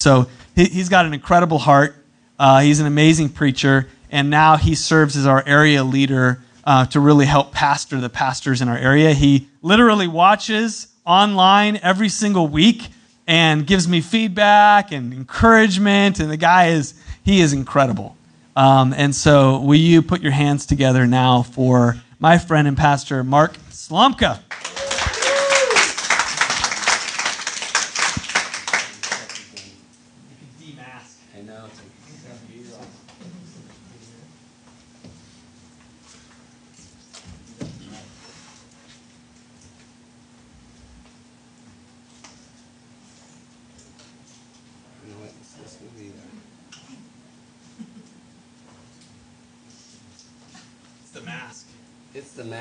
So he, he's got an incredible heart. Uh, he's an amazing preacher, and now he serves as our area leader uh, to really help pastor the pastors in our area. He literally watches online every single week and gives me feedback and encouragement. And the guy is he is incredible. Um, and so, will you put your hands together now for my friend and pastor Mark Slomka?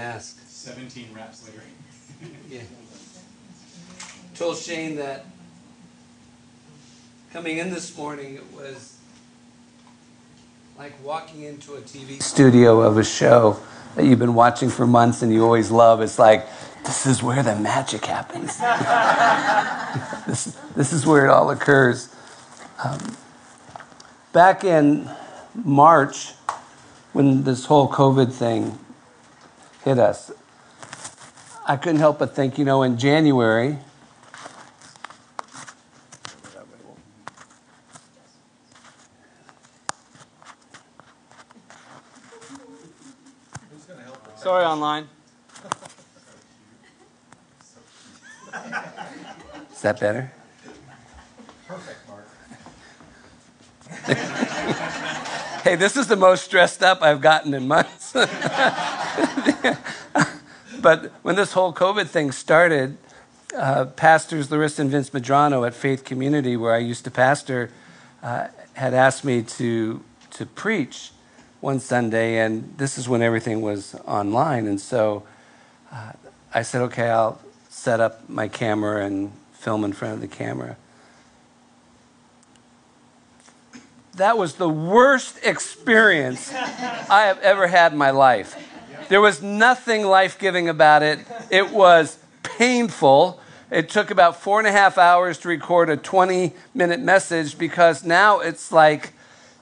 Mask. 17 reps later. yeah. Told Shane that coming in this morning, it was like walking into a TV studio of a show that you've been watching for months and you always love. It's like, this is where the magic happens. this, this is where it all occurs. Um, back in March, when this whole COVID thing hit us. I couldn't help but think, you know, in January, Sorry, online. Is that better? Perfect, Mark. hey, this is the most stressed up I've gotten in months. but when this whole COVID thing started, uh, pastors Larissa and Vince Madrano at Faith Community, where I used to pastor, uh, had asked me to to preach one Sunday, and this is when everything was online, and so uh, I said, "Okay, I'll set up my camera and film in front of the camera." That was the worst experience I have ever had in my life. There was nothing life giving about it. It was painful. It took about four and a half hours to record a 20 minute message because now it's like,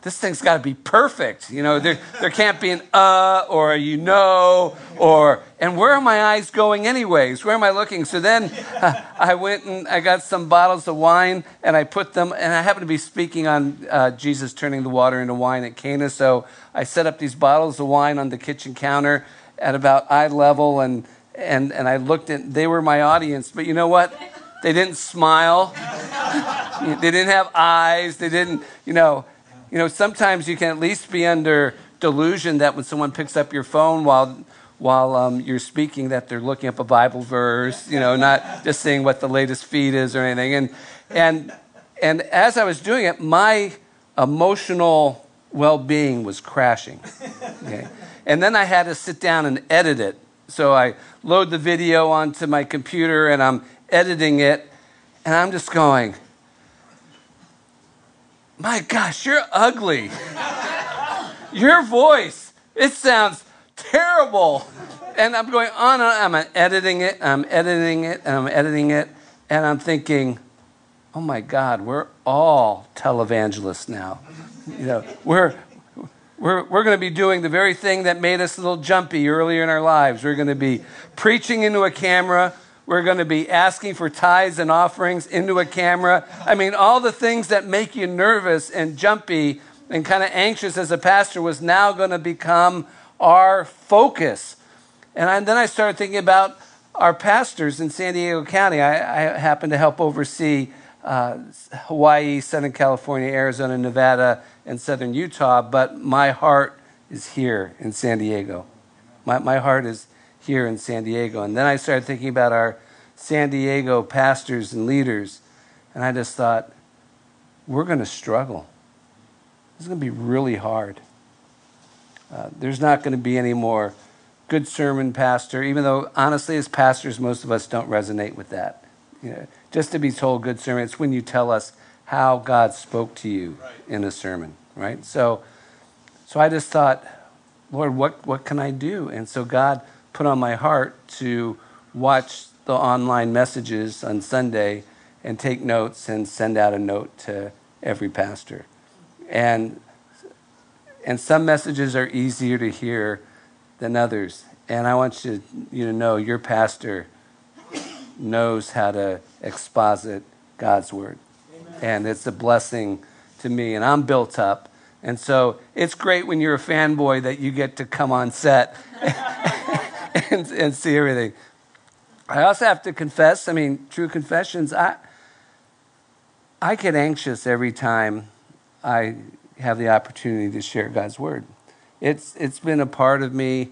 this thing's got to be perfect. You know, there, there can't be an uh or a you know or, and where are my eyes going anyways? Where am I looking? So then uh, I went and I got some bottles of wine and I put them, and I happened to be speaking on uh, Jesus turning the water into wine at Cana. So I set up these bottles of wine on the kitchen counter at about eye level and, and, and I looked at, they were my audience. But you know what? They didn't smile. they didn't have eyes. They didn't, you know, you know, sometimes you can at least be under delusion that when someone picks up your phone while while um, you're speaking that they're looking up a Bible verse, you know, not just seeing what the latest feed is or anything. And and and as I was doing it, my emotional well-being was crashing. Okay? And then I had to sit down and edit it. So I load the video onto my computer and I'm editing it, and I'm just going, my gosh, you're ugly. Your voice, it sounds terrible. And I'm going on and on. I'm editing it, I'm editing it, and I'm editing it. And I'm thinking, oh my God, we're all televangelists now. You know, we're, we're, we're going to be doing the very thing that made us a little jumpy earlier in our lives. We're going to be preaching into a camera we're going to be asking for tithes and offerings into a camera. I mean, all the things that make you nervous and jumpy and kind of anxious as a pastor was now going to become our focus. And then I started thinking about our pastors in San Diego County. I, I happen to help oversee uh, Hawaii, Southern California, Arizona, Nevada, and Southern Utah, but my heart is here in San Diego. My, my heart is here in San Diego. And then I started thinking about our San Diego pastors and leaders, and I just thought, we're going to struggle. It's going to be really hard. Uh, there's not going to be any more good sermon pastor, even though honestly, as pastors, most of us don't resonate with that. You know, just to be told good sermon, it's when you tell us how God spoke to you right. in a sermon, right? So, so I just thought, Lord, what, what can I do? And so God put on my heart to watch the online messages on Sunday and take notes and send out a note to every pastor. And, and some messages are easier to hear than others. And I want you, you to know your pastor knows how to exposit God's word. Amen. And it's a blessing to me. And I'm built up. And so it's great when you're a fanboy that you get to come on set and, and see everything. I also have to confess, I mean, true confessions, I, I get anxious every time I have the opportunity to share God's word. It's, it's been a part of me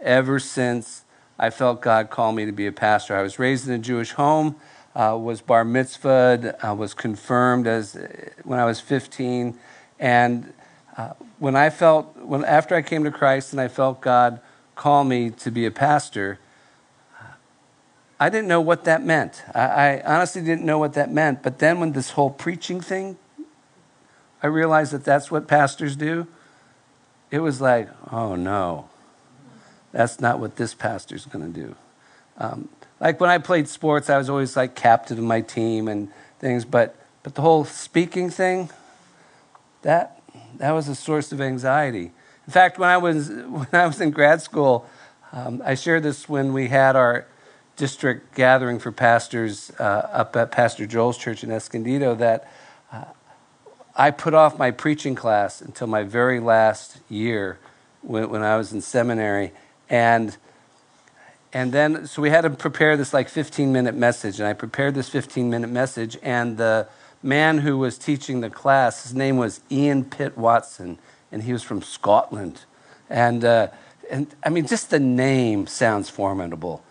ever since I felt God call me to be a pastor. I was raised in a Jewish home, uh, was bar mitzvahed, uh, was confirmed as when I was 15, and uh, when I felt when after I came to Christ and I felt God call me to be a pastor, I didn't know what that meant. I, I honestly didn't know what that meant. But then when this whole preaching thing, I realized that that's what pastors do. It was like, oh no, that's not what this pastor's going to do. Um, like when I played sports, I was always like captain of my team and things. But but the whole speaking thing, that that was a source of anxiety. In fact, when I was when I was in grad school, um, I shared this when we had our district gathering for pastors uh, up at Pastor Joel's church in Escondido that uh, I put off my preaching class until my very last year when, when I was in seminary. And and then so we had to prepare this like 15 minute message. And i prepared this 15 minute message and the man who was teaching the class his name was ian pitt watson and he was from scotland. And uh, and i mean just the name sounds formidable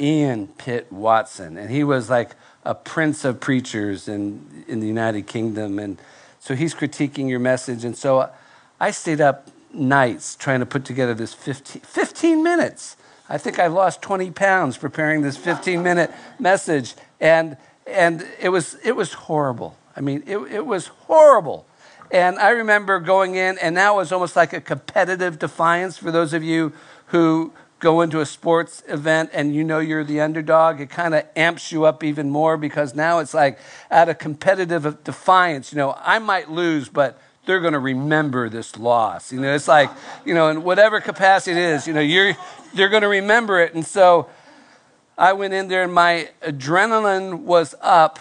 Ian Pitt Watson, and he was like a prince of preachers in, in the United Kingdom. And so he's critiquing your message. And so I stayed up nights trying to put together this 15, 15 minutes. I think I lost 20 pounds preparing this 15 minute message. And, and it, was, it was horrible. I mean, it, it was horrible. And I remember going in, and now it was almost like a competitive defiance for those of you who go into a sports event and you know you're the underdog, it kind of amps you up even more because now it's like at a competitive defiance. You know, I might lose, but they're going to remember this loss. You know, it's like, you know, in whatever capacity it is, you know, you're, they're going to remember it. And so I went in there and my adrenaline was up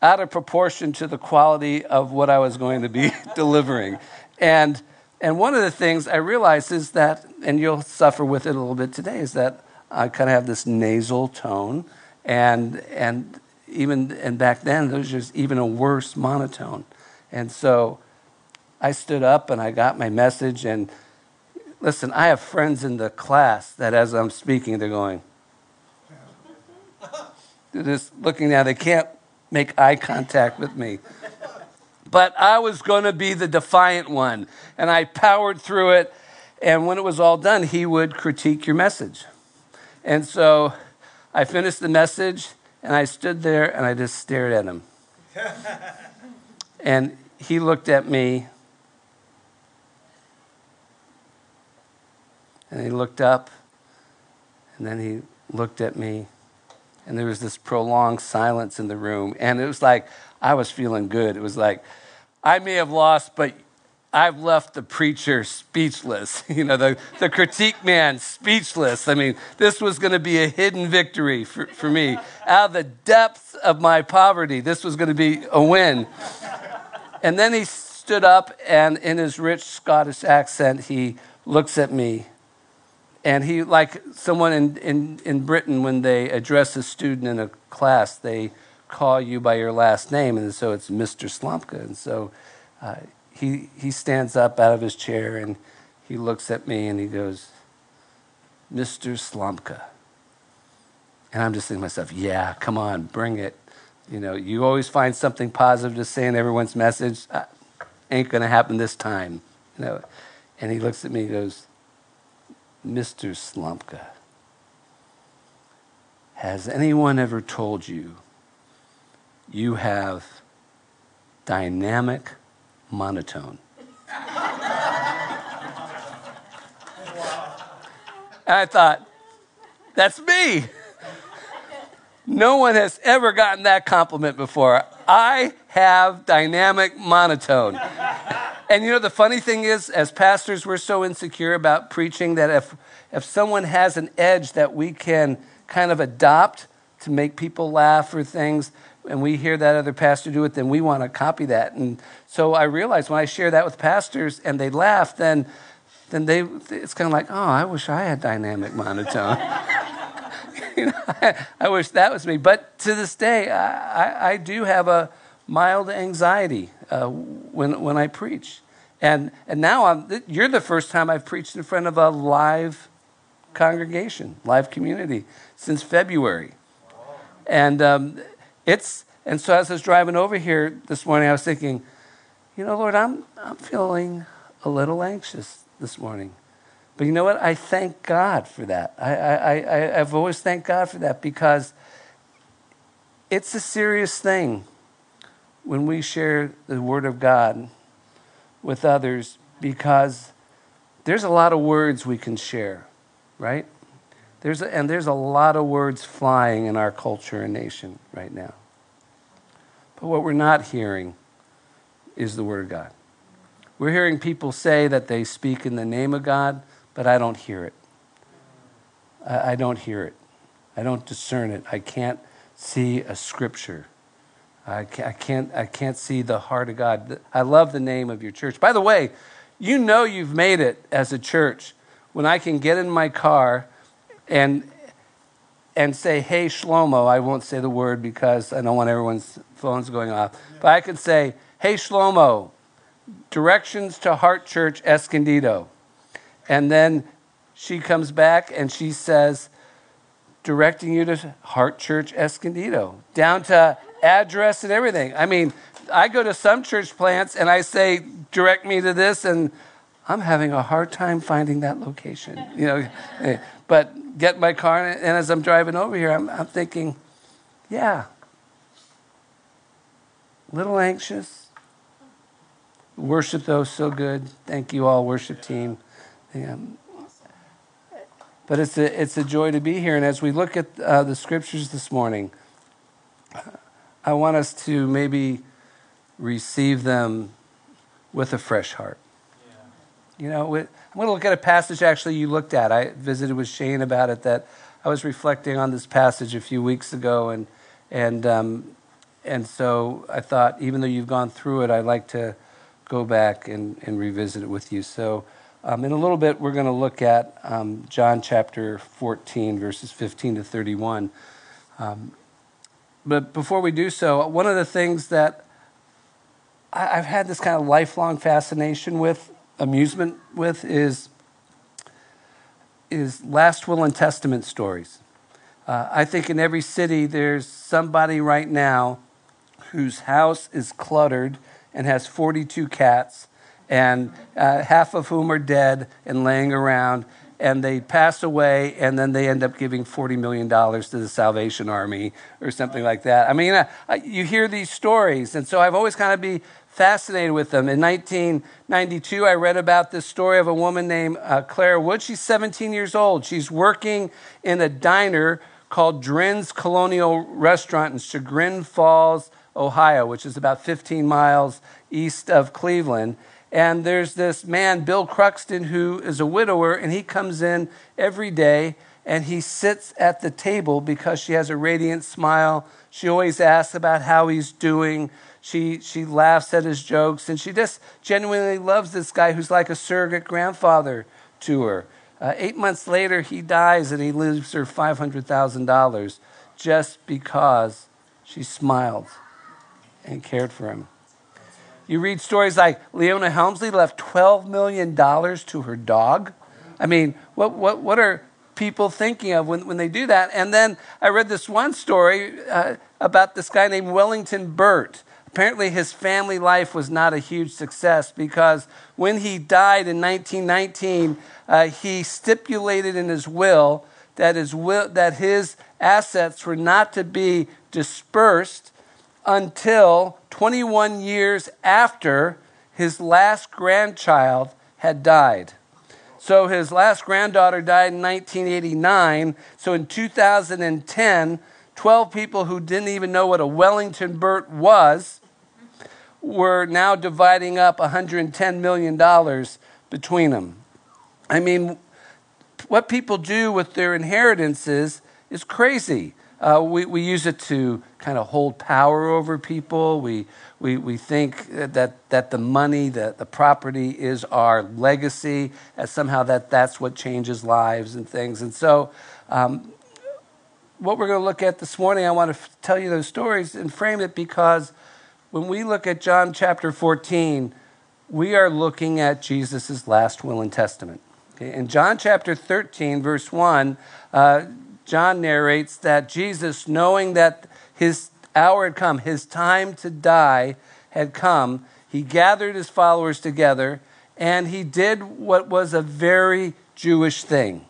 out of proportion to the quality of what I was going to be delivering. And and one of the things I realized is that, and you'll suffer with it a little bit today, is that I kind of have this nasal tone, and and even and back then there was just even a worse monotone, and so I stood up and I got my message. And listen, I have friends in the class that as I'm speaking, they're going, they're just looking now. They can't make eye contact with me but I was going to be the defiant one. And I powered through it. And when it was all done, he would critique your message. And so I finished the message and I stood there and I just stared at him. and he looked at me and he looked up and then he looked at me and there was this prolonged silence in the room and it was like I was feeling good. It was like, I may have lost, but I've left the preacher speechless, you know, the, the critique man speechless. I mean, this was going to be a hidden victory for, for me. Out of the depths of my poverty, this was going to be a win. And then he stood up, and in his rich Scottish accent, he looks at me. And he, like someone in, in, in Britain, when they address a student in a class, they call you by your last name, and so it's Mr. Slomka. And so uh, he, he stands up out of his chair and he looks at me and he goes, Mr. Slomka. And I'm just thinking to myself, yeah, come on, bring it. You know, you always find something positive to say in everyone's message. Uh, ain't going to happen this time. You know, and he looks at me and goes, Mr. Slomka, has anyone ever told you you have dynamic monotone. I thought, that's me. No one has ever gotten that compliment before. I have dynamic monotone. And you know, the funny thing is, as pastors, we're so insecure about preaching that if, if someone has an edge that we can kind of adopt to make people laugh or things, and we hear that other pastor do it, then we want to copy that. And so I realize when I share that with pastors and they laugh, then, then they, it's kind of like, oh, I wish I had dynamic monotone. you know, I, I, wish that was me. But to this day, I, I, I do have a mild anxiety uh, when, when I preach. And, and now I'm, you're the first time I've preached in front of a live congregation, live community, since February. And um, it's, and so as I was driving over here this morning, I was thinking, you know, Lord, I'm, I'm feeling a little anxious this morning. But you know what? I thank God for that. I, I, I, I've always thanked God for that because it's a serious thing when we share the Word of God with others because there's a lot of words we can share, right? There's a, and there's a lot of words flying in our culture and nation right now. But what we're not hearing is the Word of God. We're hearing people say that they speak in the name of God, but I don't hear it. I, I don't hear it. I don't discern it. I can't see a scripture. I can't, I can't, I can't see the heart of God. I love the name of your church. By the way, you know you've made it as a church when I can get in my car and and say, "Hey Shlomo," I won't say the word because I don't want everyone's phones going off. But I can say, "Hey Shlomo, directions to Heart Church Escondido," and then she comes back and she says, directing you to Heart Church Escondido, down to address and everything. I mean, I go to some church plants and I say, direct me to this, and I'm having a hard time finding that location. You know, but get my car, and as I'm driving over here, I'm, I'm thinking, yeah, a little anxious. Worship though so good. Thank you all, worship team. Yeah. But it's a, it's a joy to be here. And as we look at uh, the scriptures this morning, I want us to maybe receive them with a fresh heart. Yeah. You know, I'm going to look at a passage actually you looked at. I visited with Shane about it that I was reflecting on this passage a few weeks ago, and and um, and so I thought, even though you've gone through it, I'd like to go back and, and revisit it with you. So um, in a little bit, we're going to look at um, John chapter 14, verses 15 to 31. Um, but before we do so, one of the things that I, have had this kind of lifelong fascination with, amusement with, is, is last will and testament stories. Uh, I think in every city there's somebody right now whose house is cluttered and has 42 cats and uh, half of whom are dead and laying around, and they pass away, and then they end up giving $40 million to the Salvation Army or something like that. I mean, uh, you hear these stories, and so I've always kind of be fascinated with them. In 1992, I read about this story of a woman named uh, Claire Wood. She's 17 years old. She's working in a diner called Drin's Colonial Restaurant in Chagrin Falls, Ohio, which is about 15 miles east of Cleveland. And there's this man, Bill Cruxton, who is a widower, and he comes in every day and he sits at the table because she has a radiant smile. She always asks about how he's doing. She, she laughs at his jokes, and she just genuinely loves this guy who's like a surrogate grandfather to her. Uh, eight months later, he dies and he leaves her $500,000 just because she smiled and cared for him. You read stories like Leona Helmsley left $12 million to her dog. I mean, what, what, what are people thinking of when, when they do that? And then I read this one story uh, about this guy named Wellington Burt. Apparently, his family life was not a huge success because when he died in 1919, uh, he stipulated in his will that his, will, that his assets were not to be dispersed until 21 years after his last grandchild had died. So his last granddaughter died in 1989. So in 2010, 12 people who didn't even know what a Wellington Burt was were now dividing up $110 million between them. I mean, what people do with their inheritances is crazy. Uh, we, we use it to kind of hold power over people. We, we, we think that, that the money, that the property is our legacy, as somehow that, that's what changes lives and things. And so, um, what we're going to look at this morning, I want to f- tell you those stories and frame it because when we look at John chapter 14, we are looking at Jesus' last will and testament. Okay? In John chapter 13, verse 1, uh, John narrates that Jesus, knowing that his hour had come, his time to die had come, he gathered his followers together and he did what was a very Jewish thing.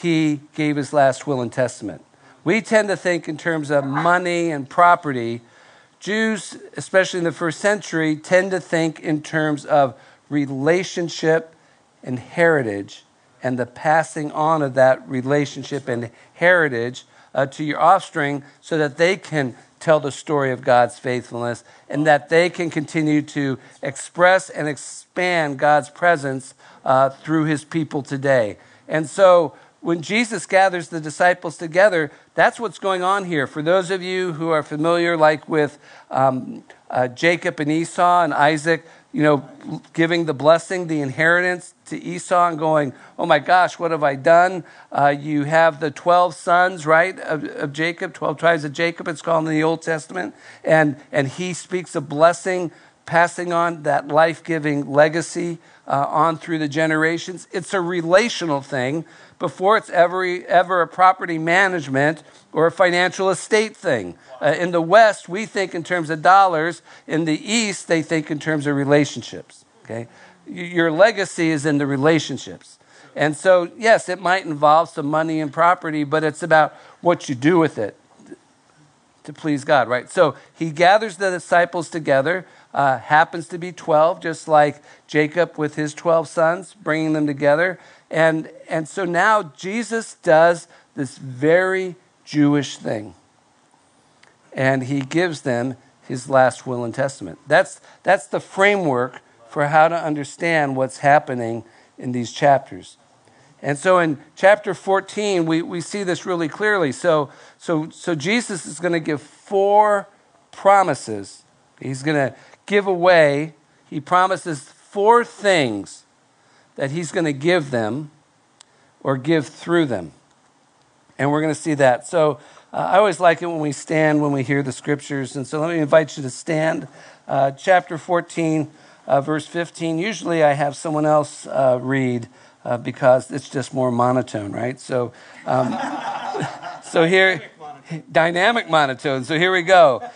He gave his last will and testament. We tend to think in terms of money and property. Jews, especially in the first century, tend to think in terms of relationship and heritage and the passing on of that relationship and heritage uh, to your offspring so that they can tell the story of God's faithfulness and that they can continue to express and expand God's presence uh, through his people today. And so when Jesus gathers the disciples together, that's what's going on here. For those of you who are familiar, like with um, uh, Jacob and Esau and Isaac, you know, giving the blessing, the inheritance to Esau and going, oh my gosh, what have I done? Uh, you have the 12 sons, right, of, of, Jacob, 12 tribes of Jacob, it's called in the Old Testament. And, and he speaks a blessing, passing on that life giving legacy uh, on through the generations. It's a relational thing before it's ever, ever a property management or a financial estate thing. Uh, in the West, we think in terms of dollars. In the East, they think in terms of relationships. Okay? Your legacy is in the relationships. And so, yes, it might involve some money and property, but it's about what you do with it to please God, right? So he gathers the disciples together, uh, happens to be 12, just like Jacob with his 12 sons, bringing them together. And, and so now Jesus does this very Jewish thing and he gives them his last will and testament. That's, that's the framework for how to understand what's happening in these chapters. And so in chapter 14, we, we see this really clearly. So, so, so Jesus is going to give four promises. He's going to give away, he promises four things that he's going to give them or give through them. And we're going to see that. So uh, I always like it when we stand when we hear the scriptures. And so let me invite you to stand. Uh, chapter 14, uh, verse 15. Usually I have someone else uh, read uh, because it's just more monotone, right? So, um, so here, dynamic monotone. So here we go.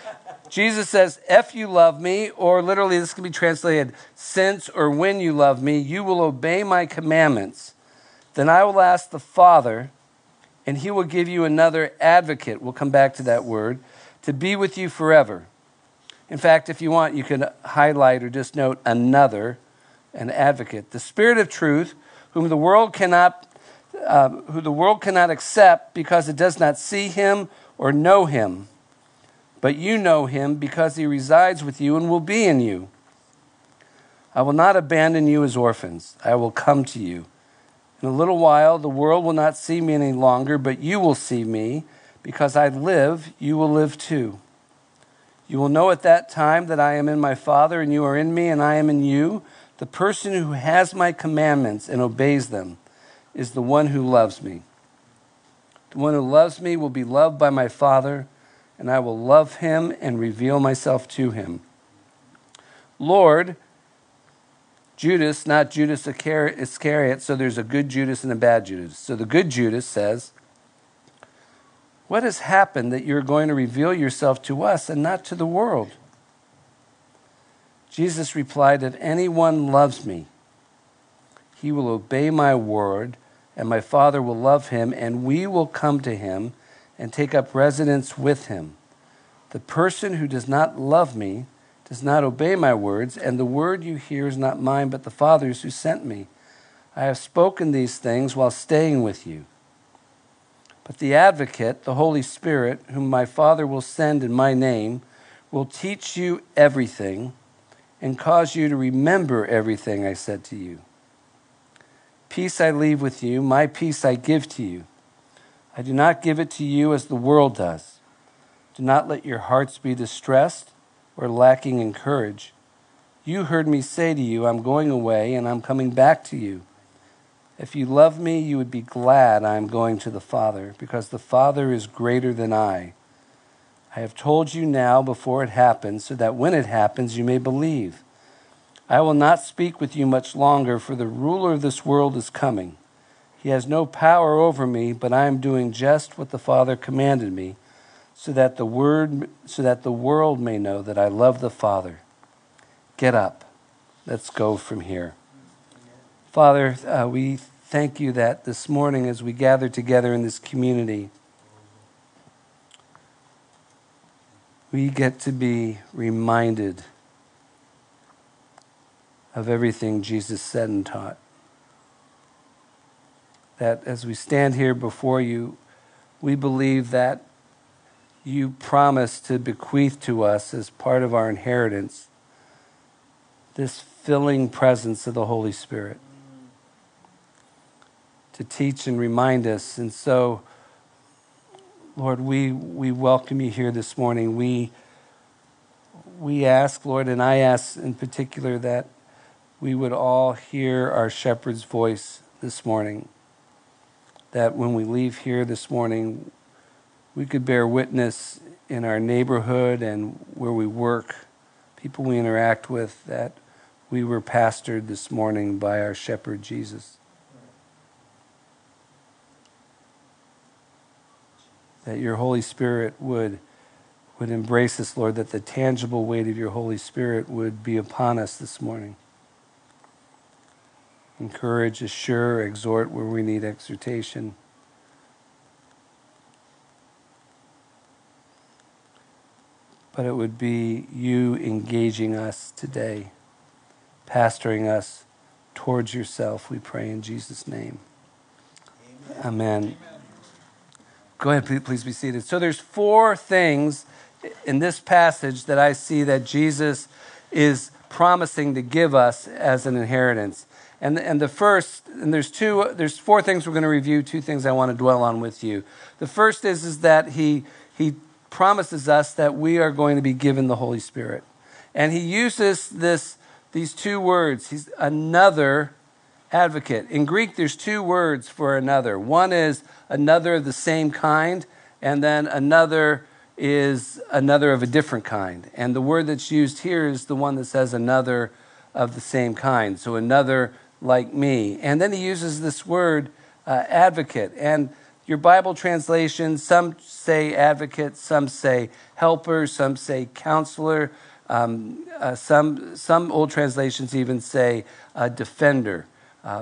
Jesus says, If you love me, or literally this can be translated, since or when you love me, you will obey my commandments. Then I will ask the Father and he will give you another advocate. We'll come back to that word to be with you forever. In fact, if you want, you can highlight or just note another, an advocate. The Spirit of truth, whom the world cannot, uh, who the world cannot accept because it does not see him or know him. But you know him because he resides with you and will be in you. I will not abandon you as orphans. I will come to you. In a little while, the world will not see me any longer, but you will see me. Because I live, you will live too. You will know at that time that I am in my Father, and you are in me, and I am in you. The person who has my commandments and obeys them is the one who loves me. The one who loves me will be loved by my Father, and I will love him and reveal myself to him. Lord, Judas, not Judas Iscariot, so there's a good Judas and a bad Judas. So the good Judas says, What has happened that you're going to reveal yourself to us and not to the world? Jesus replied, If anyone loves me, he will obey my word, and my Father will love him, and we will come to him and take up residence with him. The person who does not love me does not obey my words, and the word you hear is not mine, but the Father's who sent me. I have spoken these things while staying with you. But the advocate, the Holy Spirit, whom my Father will send in my name, will teach you everything and cause you to remember everything I said to you. Peace I leave with you, my peace I give to you. I do not give it to you as the world does. Do not let your hearts be distressed or lacking in courage. You heard me say to you, I'm going away and I'm coming back to you. If you love me, you would be glad I am going to the Father, because the Father is greater than I. I have told you now before it happens, so that when it happens, you may believe. I will not speak with you much longer, for the ruler of this world is coming. He has no power over me, but I am doing just what the Father commanded me, so that the word so that the world may know that I love the Father. Get up. Let's go from here. Father, uh, we thank you that this morning, as we gather together in this community, we get to be reminded of everything Jesus said and taught. That as we stand here before you, we believe that you promise to bequeath to us as part of our inheritance this filling presence of the Holy Spirit to teach and remind us. And so, Lord, we, we welcome you here this morning. We, we ask, Lord, and I ask in particular that we would all hear our shepherd's voice this morning. That when we leave here this morning, we could bear witness in our neighborhood and where we work, people we interact with, that we were pastored this morning by our shepherd Jesus. that your Holy Spirit would, would embrace us, Lord, that the tangible weight of your Holy Spirit would be upon us this morning. Encourage, assure, exhort where we need exhortation. But it would be you engaging us today, pastoring us towards yourself, we pray in Jesus' name. Amen. Amen. Go ahead, please, please be seated. So there's four things in this passage that I see that Jesus is promising to give us as an inheritance. And, and the first, and there's two, there's four things we're going to review, two things I want to dwell on with you. The first is, is that he, he promises us that we are going to be given the Holy Spirit. And he uses this, these two words. He's another advocate. In Greek, there's two words for another. One is another of the same kind, and then another is another of a different kind. And the word that's used here is the one that says another of the same kind. So another like me. And then he uses this word uh, advocate. And your Bible translation, some say advocate, some say helper, some say counselor. Um, uh, some, some old translations even say uh, defender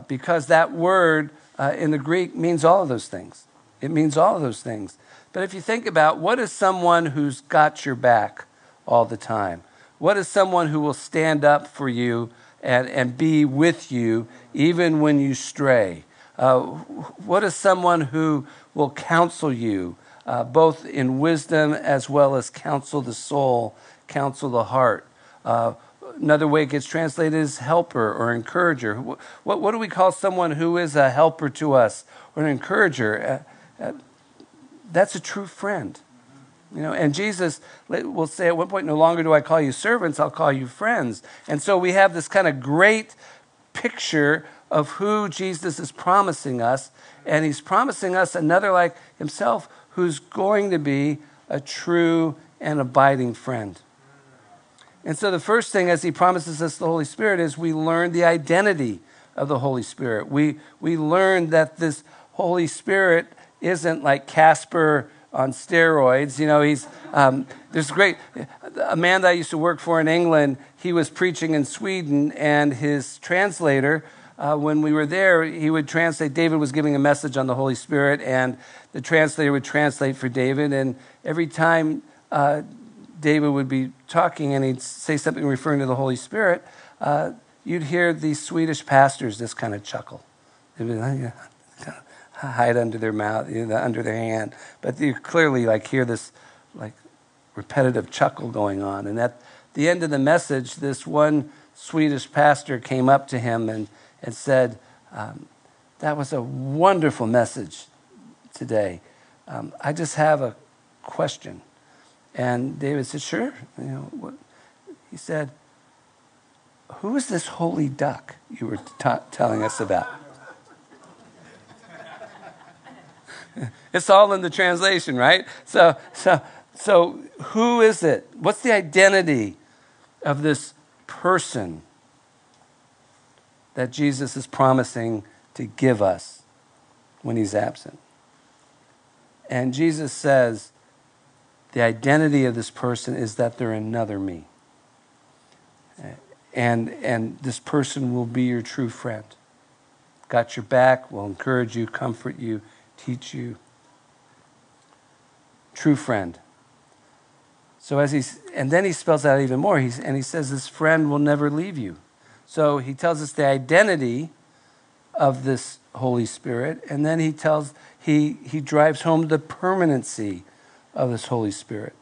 because that word uh, in the Greek means all of those things. It means all of those things. But if you think about what is someone who's got your back all the time? What is someone who will stand up for you and, and be with you even when you stray? Uh, what is someone who will counsel you, uh, both in wisdom as well as counsel the soul, counsel the heart? Uh, Another way it gets translated is helper or encourager. What, what do we call someone who is a helper to us or an encourager? Uh, uh, that's a true friend. You know, and Jesus will say at one point, No longer do I call you servants, I'll call you friends. And so we have this kind of great picture of who Jesus is promising us. And he's promising us another like himself who's going to be a true and abiding friend. And so the first thing, as he promises us the Holy Spirit, is we learn the identity of the Holy Spirit. We, we learn that this Holy Spirit isn't like Casper on steroids. You know, he's, um, there's great, a man that I used to work for in England, he was preaching in Sweden, and his translator, uh, when we were there, he would translate. David was giving a message on the Holy Spirit, and the translator would translate for David. And every time uh, David would be talking and he'd say something referring to the Holy Spirit, uh, you'd hear these Swedish pastors just kind of chuckle. They'd be like, yeah, hide under their mouth, you know, under their hand. But you clearly like hear this like repetitive chuckle going on. And at the end of the message, this one Swedish pastor came up to him and, and said, um, That was a wonderful message today. Um, I just have a question. And David said, Sure. You know, what? He said, Who is this holy duck you were t- telling us about? it's all in the translation, right? So, so, so who is it? What's the identity of this person that Jesus is promising to give us when he's absent? And Jesus says, the identity of this person is that they're another me. And, and this person will be your true friend. Got your back, will encourage you, comfort you, teach you. True friend. So as he's, and then he spells out even more. He's, and he says, This friend will never leave you. So he tells us the identity of this Holy Spirit, and then he tells, he, he drives home the permanency of this Holy Spirit.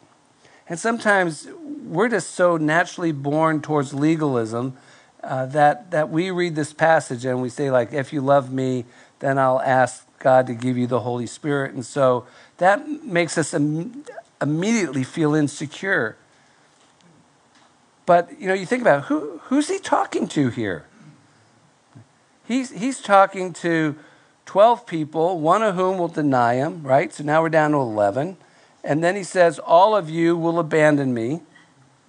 And sometimes we're just so naturally born towards legalism uh, that, that we read this passage and we say, like, if you love me, then I'll ask God to give you the Holy Spirit. And so that makes us Im- immediately feel insecure. But, you know, you think about who, who's he talking to here? He's, he's talking to 12 people, one of whom will deny him, right? So now we're down to 11. And then he says, All of you will abandon me,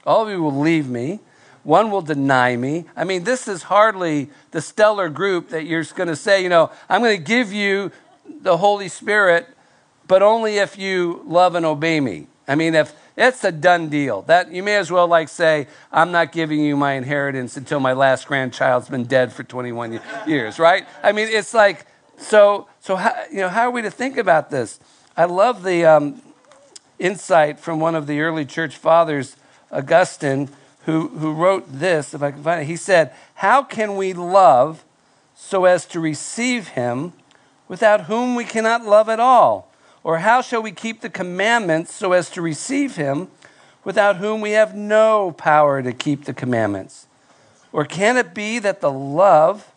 all of you will leave me. One will deny me. I mean, this is hardly the stellar group that you're going to say, you know, I'm going to give you the Holy Spirit, but only if you love and obey me. I mean, if it's a done deal. That you may as well like say, I'm not giving you my inheritance until my last grandchild's been dead for 21 years, right? I mean, it's like so. So how, you know, how are we to think about this? I love the um, insight from one of the early church fathers, Augustine, who, who wrote this, if I can find it. He said, How can we love so as to receive him without whom we cannot love at all? Or how shall we keep the commandments so as to receive him without whom we have no power to keep the commandments? Or can it be that the love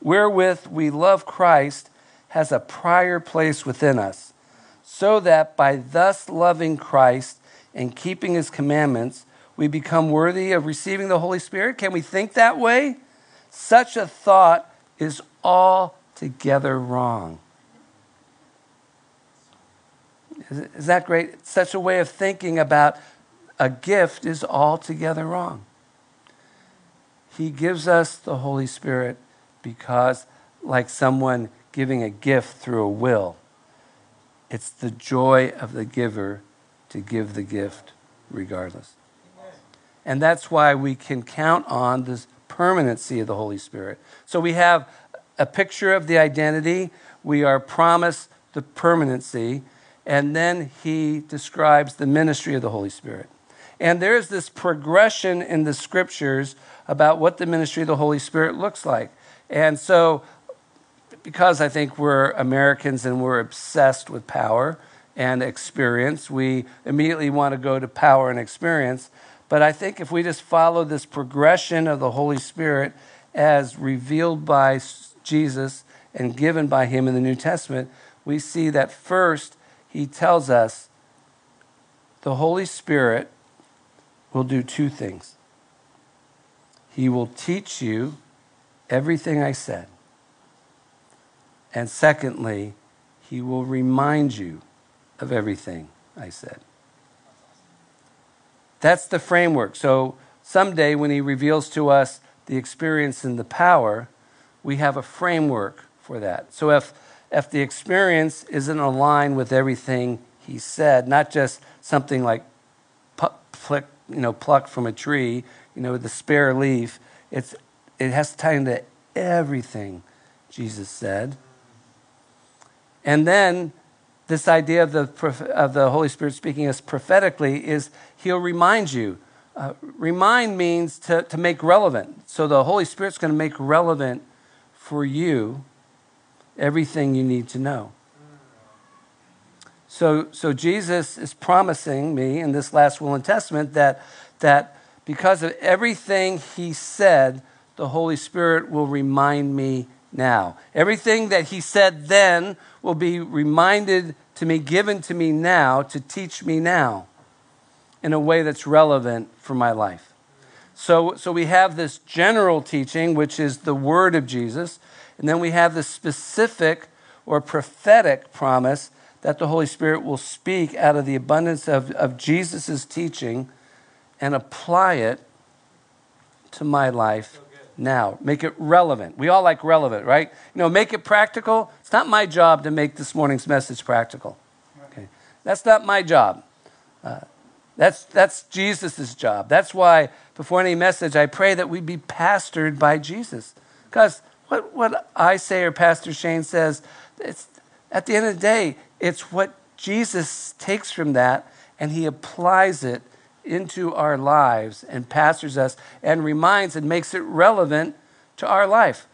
wherewith we love Christ has a prior place within us? so that by thus loving Christ and keeping his commandments, we become worthy of receiving the Holy Spirit? Can we think that way? Such a thought is altogether wrong. Is that great? Such a way of thinking about a gift is altogether wrong. He gives us the Holy Spirit because, like someone giving a gift through a will, it's the joy of the giver to give the gift regardless. And that's why we can count on this permanency of the Holy Spirit. So we have a picture of the identity, we are promised the permanency, and then he describes the ministry of the Holy Spirit. And there's this progression in the scriptures about what the ministry of the Holy Spirit looks like. And so because I think we're Americans and we're obsessed with power and experience, we immediately want to go to power and experience. But I think if we just follow this progression of the Holy Spirit as revealed by Jesus and given by Him in the New Testament, we see that first He tells us the Holy Spirit will do two things. He will teach you everything I said. And secondly, he will remind you of everything I said. That's the framework. So someday, when he reveals to us the experience and the power, we have a framework for that. So if, if the experience isn't aligned with everything he said, not just something like pluck, you know, plucked from a tree, you know, with the spare leaf, it's, it has to tie into everything Jesus said. And then this idea of the, of the Holy Spirit speaking us prophetically is He'll remind you. Uh, remind means to, to make relevant. So the Holy Spirit's going to make relevant for you everything you need to know. So, so Jesus is promising me in this last will and testament that, that because of everything he said, the Holy Spirit will remind me now. Everything that he said then will be reminded to me, given to me now, to teach me now in a way that's relevant for my life. So, so we have this general teaching, which is the word of Jesus, and then we have the specific or prophetic promise that the Holy Spirit will speak out of the abundance of, of Jesus' teaching and apply it to my life now. Make it relevant. We all like relevant, right? You know, make it practical. It's not my job to make this morning's message practical. Okay. That's not my job. Uh, that's, that's Jesus' job. That's why before any message, I pray that we be pastored by Jesus. Because what, what I say or Pastor Shane says, it's, at the end of the day, it's what Jesus takes from that and he applies it into our lives and pastors us and reminds and makes it relevant to our life.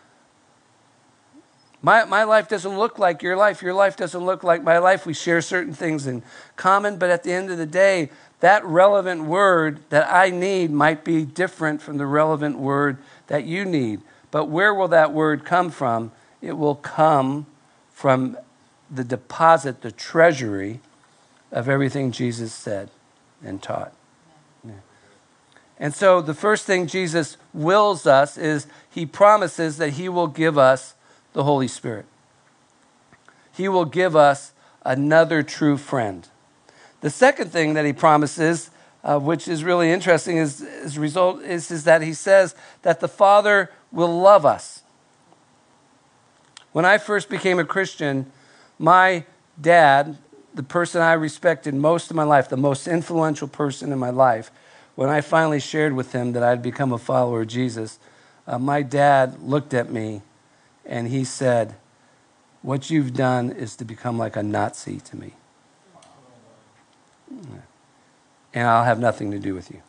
My, my life doesn't look like your life. Your life doesn't look like my life. We share certain things in common, but at the end of the day, that relevant word that I need might be different from the relevant word that you need. But where will that word come from? It will come from the deposit, the treasury of everything Jesus said and taught. And so the first thing Jesus wills us is he promises that he will give us the Holy Spirit. He will give us another true friend. The second thing that he promises, uh, which is really interesting, is, is result is, is that he says that the Father will love us. When I first became a Christian, my dad, the person I respected most in my life, the most influential person in my life, when I finally shared with him that I'd become a follower of Jesus, uh, my dad looked at me and he said, What you've done is to become like a Nazi to me. And I'll have nothing to do with you.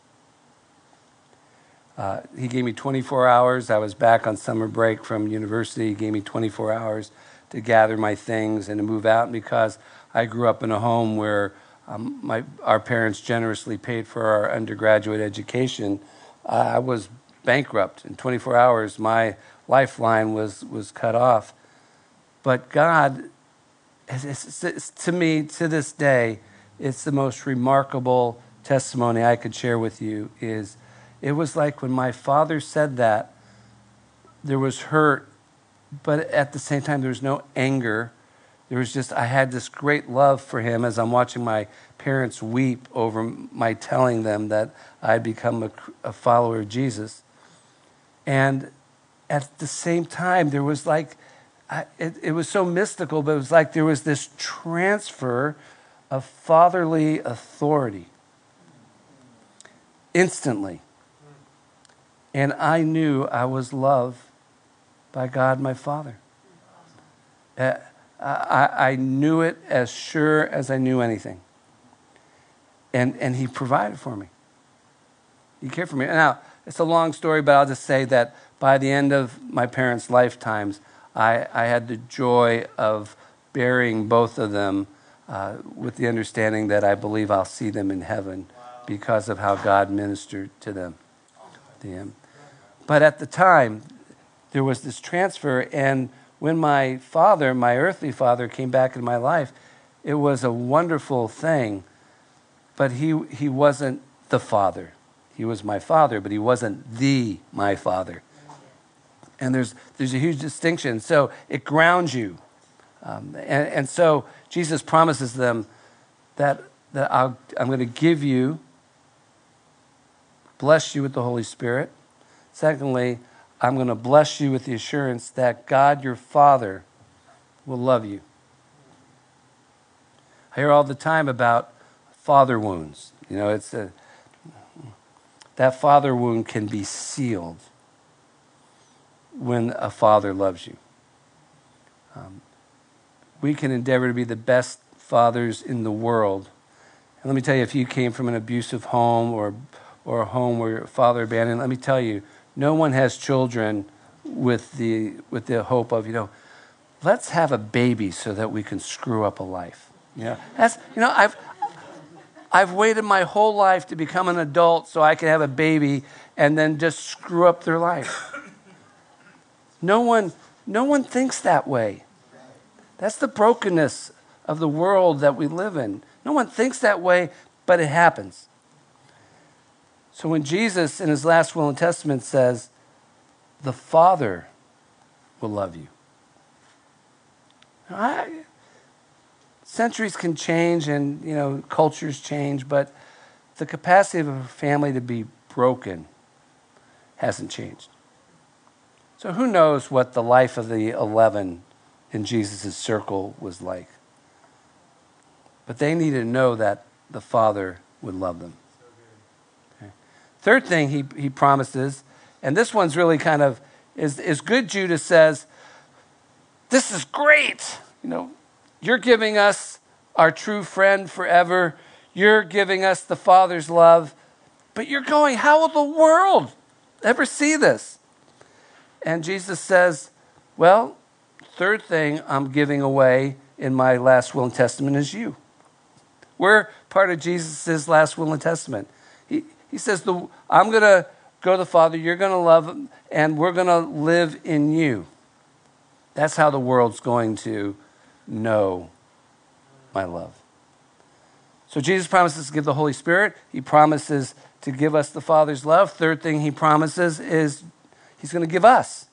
Uh, he gave me 24 hours. I was back on summer break from university. He gave me 24 hours to gather my things and to move out because I grew up in a home where um, my, our parents generously paid for our undergraduate education. Uh, I was bankrupt. In 24 hours, my lifeline was, was cut off. But God, it's, it's, to me, to this day, it's the most remarkable testimony I could share with you is it was like when my father said that, there was hurt but at the same time, there was no anger. There was just, I had this great love for him as I'm watching my parents weep over my telling them that I'd become a, a follower of Jesus. And at the same time, there was like, I, it, it was so mystical, but it was like there was this transfer of fatherly authority instantly. And I knew I was loved by God my Father. Uh, I, I knew it as sure as I knew anything. And, and He provided for me. He cared for me. Now, it's a long story, but I'll just say that by the end of my parents' lifetimes, I, I had the joy of burying both of them uh, with the understanding that I believe I'll see them in heaven because of how God ministered to them. To. But at the time, there was this transfer. And when my father, my earthly father, came back in my life, it was a wonderful thing. But he, he wasn't the father. He was my father, but he wasn't the my father. And there's, there's a huge distinction. So it grounds you. Um, and, and so Jesus promises them that, that I'll, I'm going to give you, bless you with the Holy Spirit. Secondly, I'm going to bless you with the assurance that God your Father will love you. I hear all the time about father wounds. You know, it's a, that father wound can be sealed when a father loves you. Um, we can endeavor to be the best fathers in the world. And let me tell you, if you came from an abusive home or, or a home where your father abandoned, let me tell you, no one has children with the, with the hope of, you know, let's have a baby so that we can screw up a life. Yeah. that's, you know, I've, I've waited my whole life to become an adult so I can have a baby and then just screw up their life. No one, no one thinks that way. That's the brokenness of the world that we live in. No one thinks that way, but it happens. So when Jesus, in his last will and testament, says, The Father will love you. I, centuries can change and you know cultures change, but the capacity of a family to be broken hasn't changed. So who knows what the life of the eleven in Jesus' circle was like? But they needed to know that the Father would love them. Third thing he, he promises, and this one's really kind of is, is good Judas says, This is great. You know, you're giving us our true friend forever. You're giving us the Father's love. But you're going, how will the world ever see this? And Jesus says, Well, third thing I'm giving away in my last will and testament is you. We're part of Jesus' last will and testament. He, says, I'm going to go to the Father, you're going to love him, and we're going to live in you. That's how the world's going to know my love. So Jesus promises to give the Holy Spirit. He promises to give us the Father's love. Third thing he promises is he's going to give us.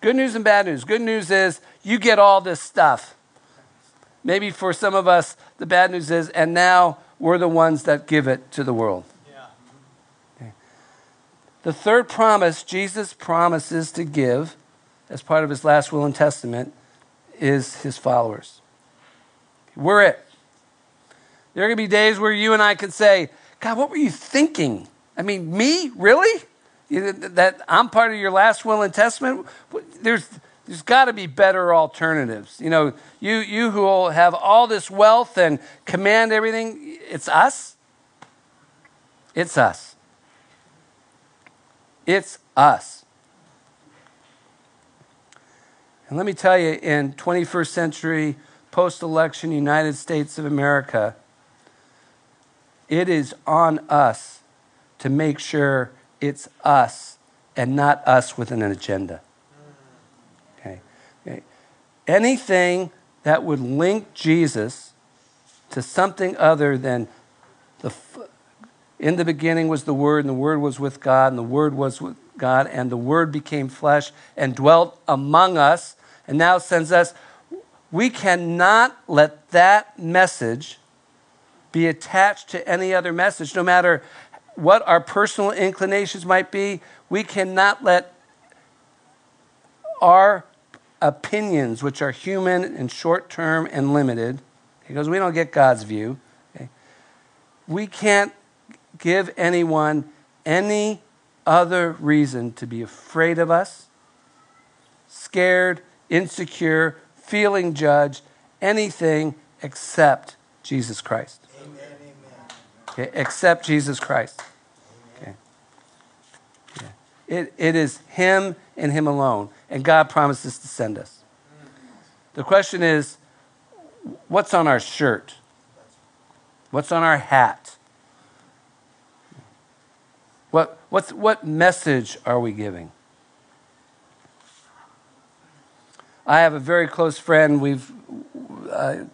Good news and bad news. Good news is you get all this stuff. Maybe for some of us, the bad news is, and now we're the ones that give it to the world. Yeah. Okay. The third promise Jesus promises to give as part of his last will and testament is his followers. We're it. There are going to be days where you and I can say, God, what were you thinking? I mean, me? Really? That I'm part of your last will and testament? There's, there's got to be better alternatives. You know, you, you who have all this wealth and command everything, it's us. It's us. It's us. And let me tell you, in 21st century, post election United States of America, it is on us to make sure it's us and not us with an agenda. Okay. okay. anything that would link Jesus to something other than the in the beginning was the word and the word was with God and the word was with God and the word became flesh and dwelt among us and now sends us. We cannot let that message be attached to any other message. No matter what our personal inclinations might be we cannot let our opinions, which are human and short term and limited, because we don't get God's view. Okay? We can't give anyone any other reason to be afraid of us, scared, insecure, feeling judged, anything except Jesus Christ. Amen, Okay, except Jesus Christ. Okay. Yeah. It, it is Him and Him alone and God promises to send us. The question is what's on our shirt? What's on our hat? What, what's, what message are we giving? I have a very close friend. We've, uh,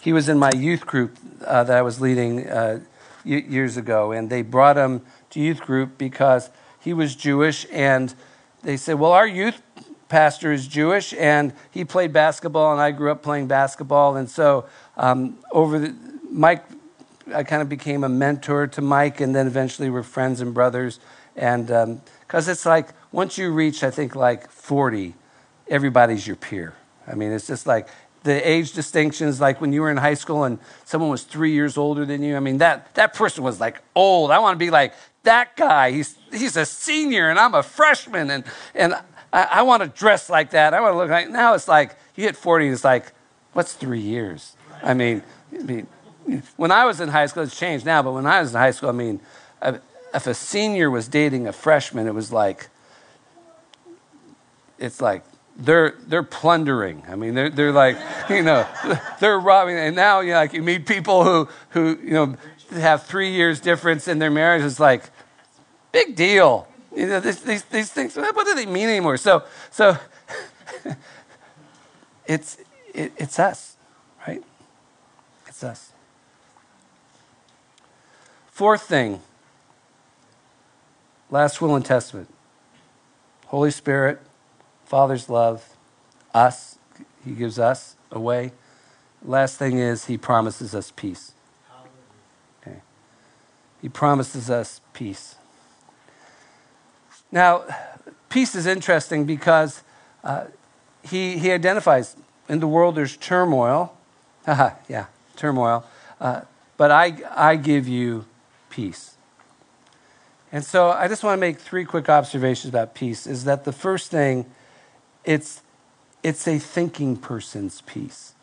he was in my youth group uh, that I was leading uh, years ago, and they brought him to youth group because he was Jewish, and they said, "Well, our youth pastor is Jewish, and he played basketball, and I grew up playing basketball. And so, um, over the, Mike, I kind of became a mentor to Mike, and then eventually we're friends and brothers. And because um, it's like once you reach, I think, like 40, everybody's your peer. I mean, it's just like the age distinctions, like when you were in high school and someone was three years older than you. I mean, that, that person was like old. I want to be like that guy. He's, he's a senior and I'm a freshman. And, and I, I want to dress like that. I want to look like. Now it's like you hit 40, it's like, what's three years? I mean, I mean, when I was in high school, it's changed now, but when I was in high school, I mean, if a senior was dating a freshman, it was like, it's like they're they're plundering. I mean, they're they're like you know they're robbing. And now you know, like you meet people who who you know have three years difference in their marriage. It's like big deal. You know these these, these things. What do they mean anymore? So so it's it, it's us, right? It's us. Fourth thing. Last will and testament. Holy Spirit Father's love, us, He gives us away. Last thing is, He promises us peace. Okay. He promises us peace. Now, peace is interesting because uh, he, he identifies in the world there's turmoil. Yeah, turmoil. Uh, but I, I give you peace. And so I just want to make three quick observations about peace. Is that the first thing it's, it's a thinking person's peace.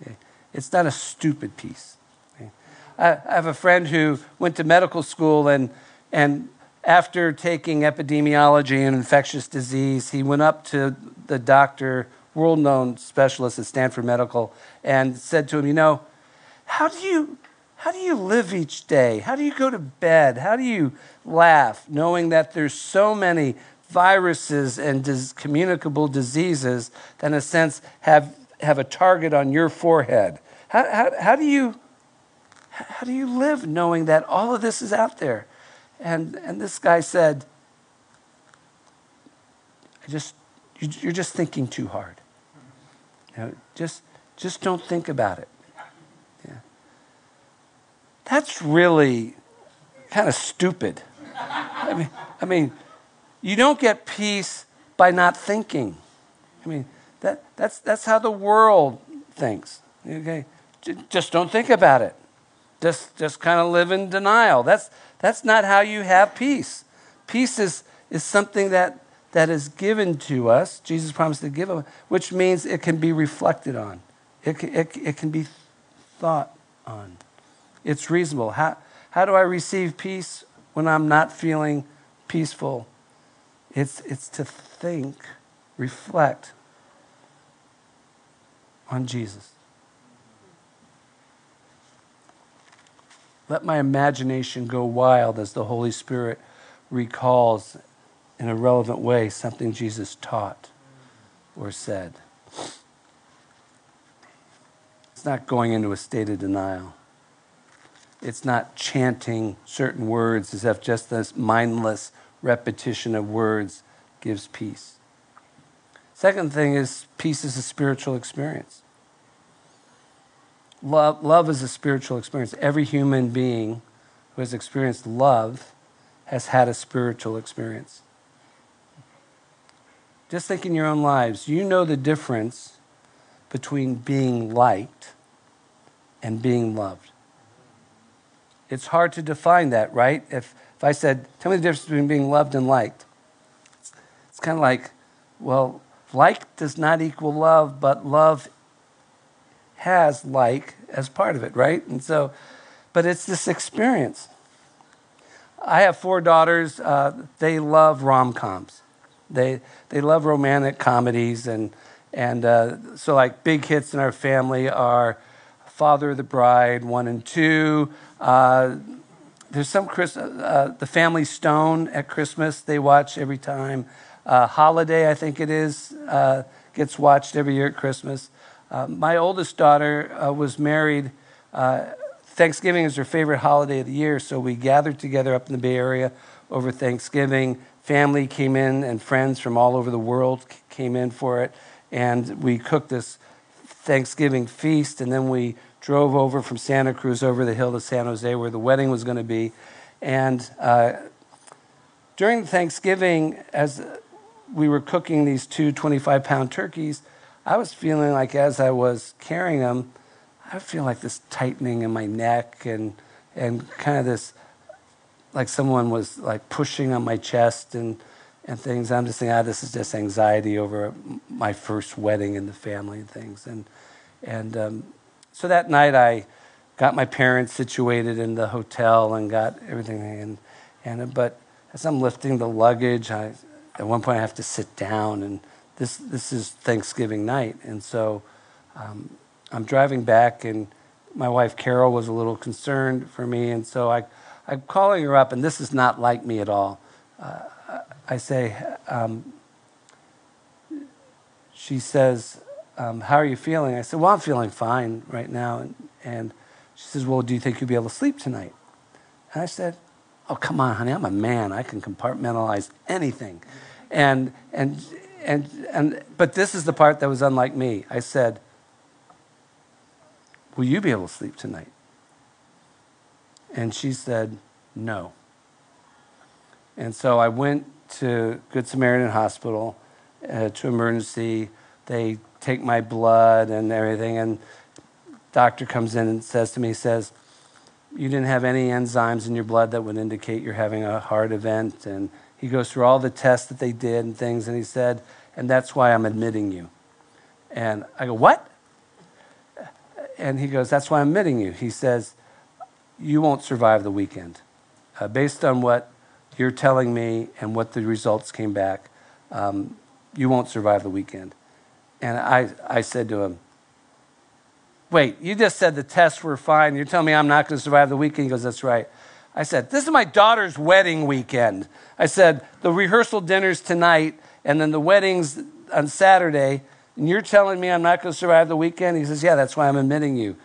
Okay? It's not a stupid peace. Okay? I, I have a friend who went to medical school and, and after taking epidemiology and infectious disease, he went up to the doctor, world known specialist at Stanford Medical, and said to him, You know, how do you, how do you live each day? How do you go to bed? How do you laugh knowing that there's so many viruses and dis- communicable diseases that, in a sense, have, have a target on your forehead. How, how, how, do you, how do you live knowing that all of this is out there? And, and this guy said, I just, you're just thinking too hard. You know, just, just don't think about it. Yeah. That's really kind of stupid. I mean, I mean, you don't get peace by not thinking. I mean, that, that's, that's how the world thinks. Okay? Just don't think about it. Just, just kind of live in denial. That's, that's not how you have peace. Peace is, is something that, that is given to us. Jesus promised to give which means it can be reflected on, it, it, it can be thought on. It's reasonable. How, how do I receive peace when I'm not feeling peaceful? It's, it's to think, reflect on Jesus. Let my imagination go wild as the Holy Spirit recalls in a relevant way something Jesus taught or said. It's not going into a state of denial. It's not chanting certain words as if just this mindless repetition of words gives peace. Second thing is peace is a spiritual experience. Love, love is a spiritual experience. Every human being who has experienced love has had a spiritual experience. Just think in your own lives, you know the difference between being liked and being loved. It's hard to define that, right? If if I said, Tell me the difference between being loved and liked, it's, kind of like, well, like does not equal love, but love has like as part of it, right? And so, but it's this experience. I have four daughters. Uh, they love rom coms. They they love romantic comedies, and and uh, so like big hits in our family are Father of the Bride one and two. Uh, there's some Chris, uh, the Family Stone at Christmas they watch every time. Uh, Holiday, I think it is, uh, gets watched every year at Christmas. Uh, my oldest daughter uh, was married. Uh, Thanksgiving is her favorite holiday of the year, so we gathered together up in the Bay Area over Thanksgiving. Family came in and friends from all over the world came in for it, and we cooked this Thanksgiving feast, and then we drove over from Santa Cruz over the hill to San Jose where the wedding was going to be. And uh, during Thanksgiving, as we were cooking these two 25 pound turkeys, I was feeling like as I was carrying them, I feel like this tightening in my neck and, and kind of this, like someone was like pushing on my chest and, and things. I'm just thinking, ah, this is just anxiety over my first wedding in the family and things. And, and um, so that night I got my parents situated in the hotel and got everything. And, and but as I'm lifting the luggage, I, at one point I have to sit down and this this is Thanksgiving night, and so um, I'm driving back, and my wife Carol was a little concerned for me, and so I I'm calling her up, and this is not like me at all. Uh, I say, um, she says, um, "How are you feeling?" I said, "Well, I'm feeling fine right now," and, and she says, "Well, do you think you'll be able to sleep tonight?" And I said, "Oh, come on, honey, I'm a man. I can compartmentalize anything." And and and and but this is the part that was unlike me. I said, "Will you be able to sleep tonight?" And she said, "No." And so I went to Good Samaritan Hospital uh, to emergency. They take my blood and everything, and doctor comes in and says to me, says, you didn't have any enzymes in your blood that would indicate you're having a heart event. And he goes through all the tests that they did and things, and he said, and that's why I'm admitting you. And I go, what? And he goes, that's why I'm admitting you. He says, you won't survive the weekend. Uh, based on what you're telling me and what the results came back, um, you won't survive the weekend. And I, I said to him, Wait, you just said the tests were fine. You're telling me I'm not going to survive the weekend? He goes, That's right. I said, This is my daughter's wedding weekend. I said, The rehearsal dinner's tonight, and then the wedding's on Saturday, and you're telling me I'm not going to survive the weekend? He says, Yeah, that's why I'm admitting you.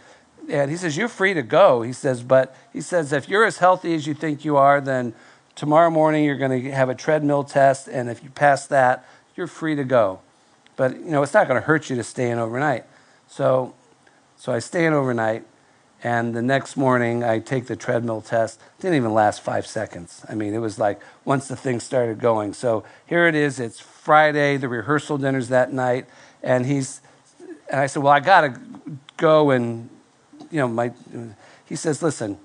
And he says, You're free to go. He says, But he says, If you're as healthy as you think you are, then tomorrow morning you're going to have a treadmill test, and if you pass that, you're free to go. But, you know, it's not going to hurt you to stay in overnight. So, so I stay in overnight, and the next morning I take the treadmill test. It didn't even last five seconds. I mean, it was like once the thing started going. So here it is. It's Friday. The rehearsal dinner's that night, and he's, and I said, well, I got to go and, you know, my, he says, listen,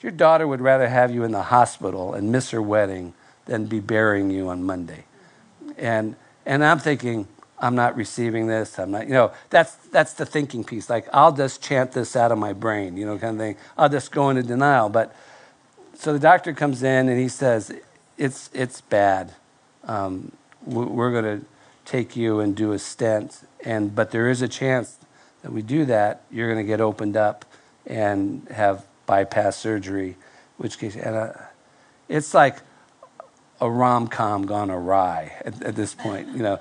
your daughter would rather have you in the hospital and miss her wedding than be burying you on Monday. And, and I'm thinking, I'm not receiving this. I'm not, you know, that's, that's the thinking peace. Like, I'll just chant this out of my brain, you know, kind of thing. I'll just go into denial. But so the doctor comes in and he says, it's, it's bad. Um, we're going to take you and do a stent. And, but there is a chance that we do that, you're going to get opened up and have bypass surgery, which case, and uh, it's like a rom com gone awry at, at, this point, you know.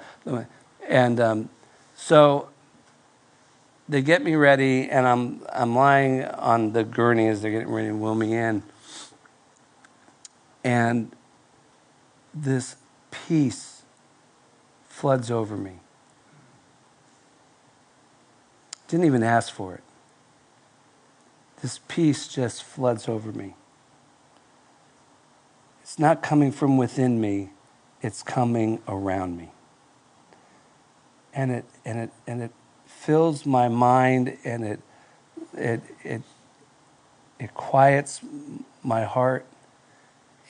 And um, so they get me ready, and I'm I'm lying on the gurney as they're getting ready to wheel me in, and this peace floods over me. Didn't even ask for it. This peace just floods over me. It's not coming from within me, it's coming around me and it and it and it fills my mind and it it it it quiets my heart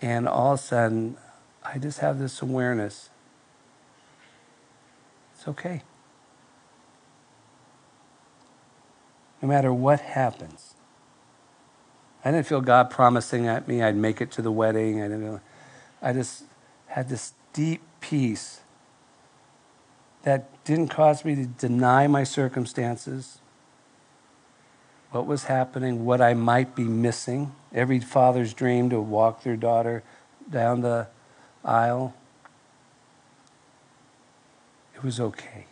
and all of a sudden I just have this awareness. It's okay. No matter what happens. I didn't feel God promising at me I'd make it to the wedding. I didn't I just had this deep peace that didn't cause me to deny my circumstances, what was happening, what I might be missing. Every father's dream to walk their daughter down the aisle. It was okay.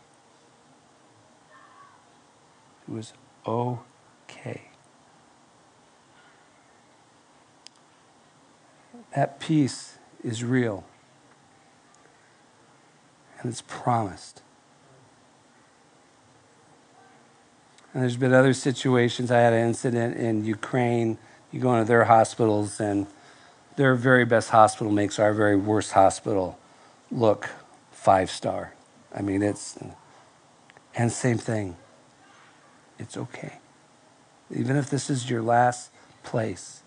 It was okay. That peace is real and it's promised. And there's been other situations. I had an incident in Ukraine. You go into their hospitals, and their very best hospital makes our very worst hospital look five star. I mean, it's, and same thing. It's okay. Even if this is your last place,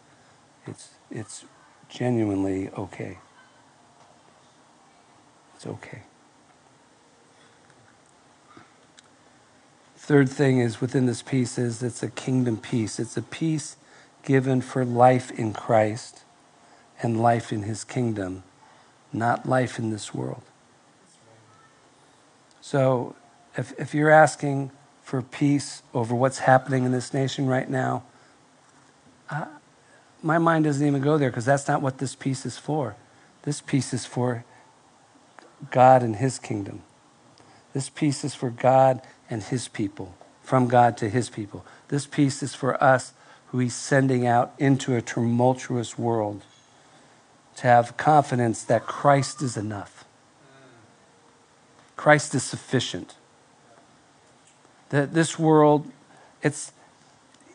it's, it's genuinely okay. It's okay. Third thing is within this peace is it's a kingdom peace. It's a peace given for life in Christ and life in his kingdom, not life in this world. So if, if you're asking for peace over what's happening in this nation right now, my mind doesn't even go there because that's not what this peace is for. This peace is for God and His kingdom. This peace is for God and His people, from God to His people. This peace is for us who He's sending out into a tumultuous world to have confidence that Christ is enough. Christ is sufficient. That this world, it's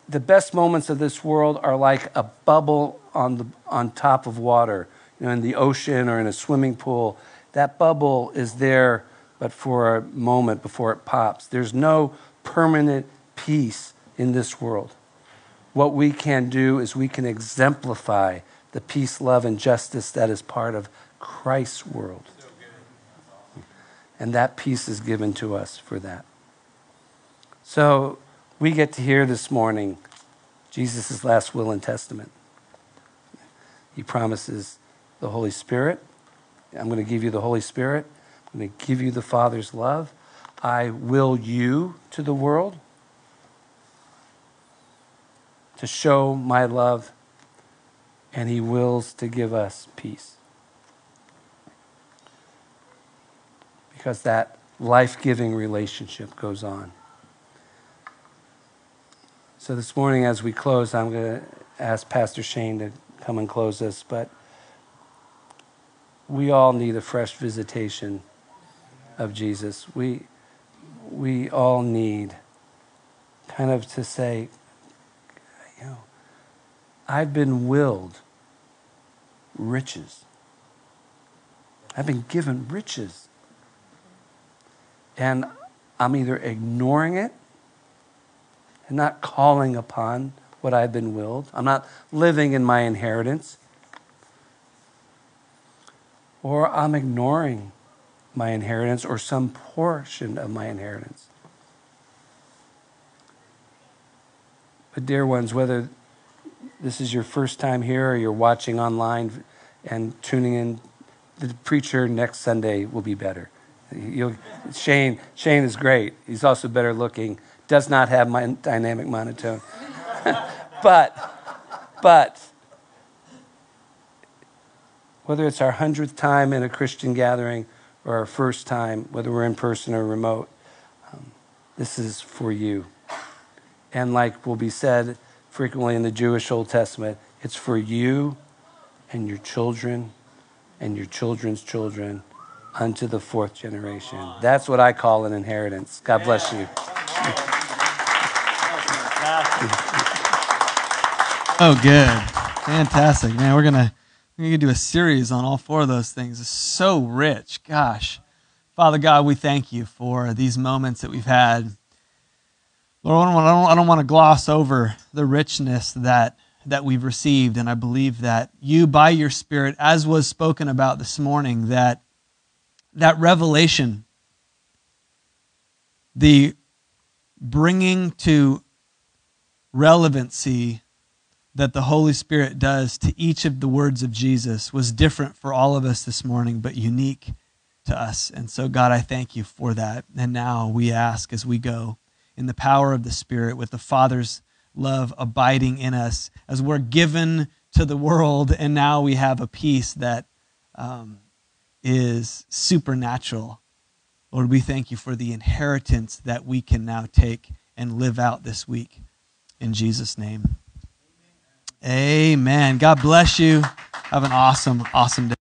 the best moments of this world are like a bubble on the on top of water, you know, in the ocean or in a swimming pool. That bubble is there but for a moment before it pops. There's no permanent peace in this world. What we can do is we can exemplify the peace, love, and justice that is part of Christ's world. And that peace is given to us for that. So we get to hear this morning Jesus' last will and testament. He promises the Holy Spirit. I'm going to give you the Holy Spirit. I'm going to give you the Father's love. I will you to the world to show my love, and He wills to give us peace. Because that life giving relationship goes on. So this morning, as we close, I'm going to ask Pastor Shane to come and close us, but we all need a fresh visitation of Jesus. We, we all need kind of to say, you know, I've been willed riches. I've been given riches. And I'm either ignoring it and not calling upon what I've been willed. I'm not living in my inheritance. Or I'm ignoring my inheritance or some portion of my inheritance. But, dear ones, whether this is your first time here or you're watching online and tuning in, the preacher next Sunday will be better. You'll, Shane, Shane is great. He's also better looking. Does not have my dynamic monotone. but, but, whether it's our hundredth time in a Christian gathering or our first time, whether we're in person or remote, um, this is for you. And like will be said frequently in the Jewish Old Testament, it's for you and your children and your children's children unto the fourth generation. That's what I call an inheritance. God bless you. Oh, good. Fantastic. Man, we're going to going to do a series on all four of those things. It's so rich. Gosh. Father God, we thank you for these moments that we've had. Lord, I don't, I don't, I don't want to gloss over the richness that, that we've received. And I believe that you, by your Spirit, as was spoken about this morning, that that revelation, the bringing to relevancy that the Holy Spirit does to each of the words of Jesus was different for all of us this morning, but unique to us. And so, God, I thank you for that. And now we ask as we go in the power of the Spirit with the Father's love abiding in us as we're given to the world, and now we have a peace that um, is supernatural. Lord, we thank you for the inheritance that we can now take and live out this week. In Jesus' name. Amen. God bless you. Have an awesome, awesome day.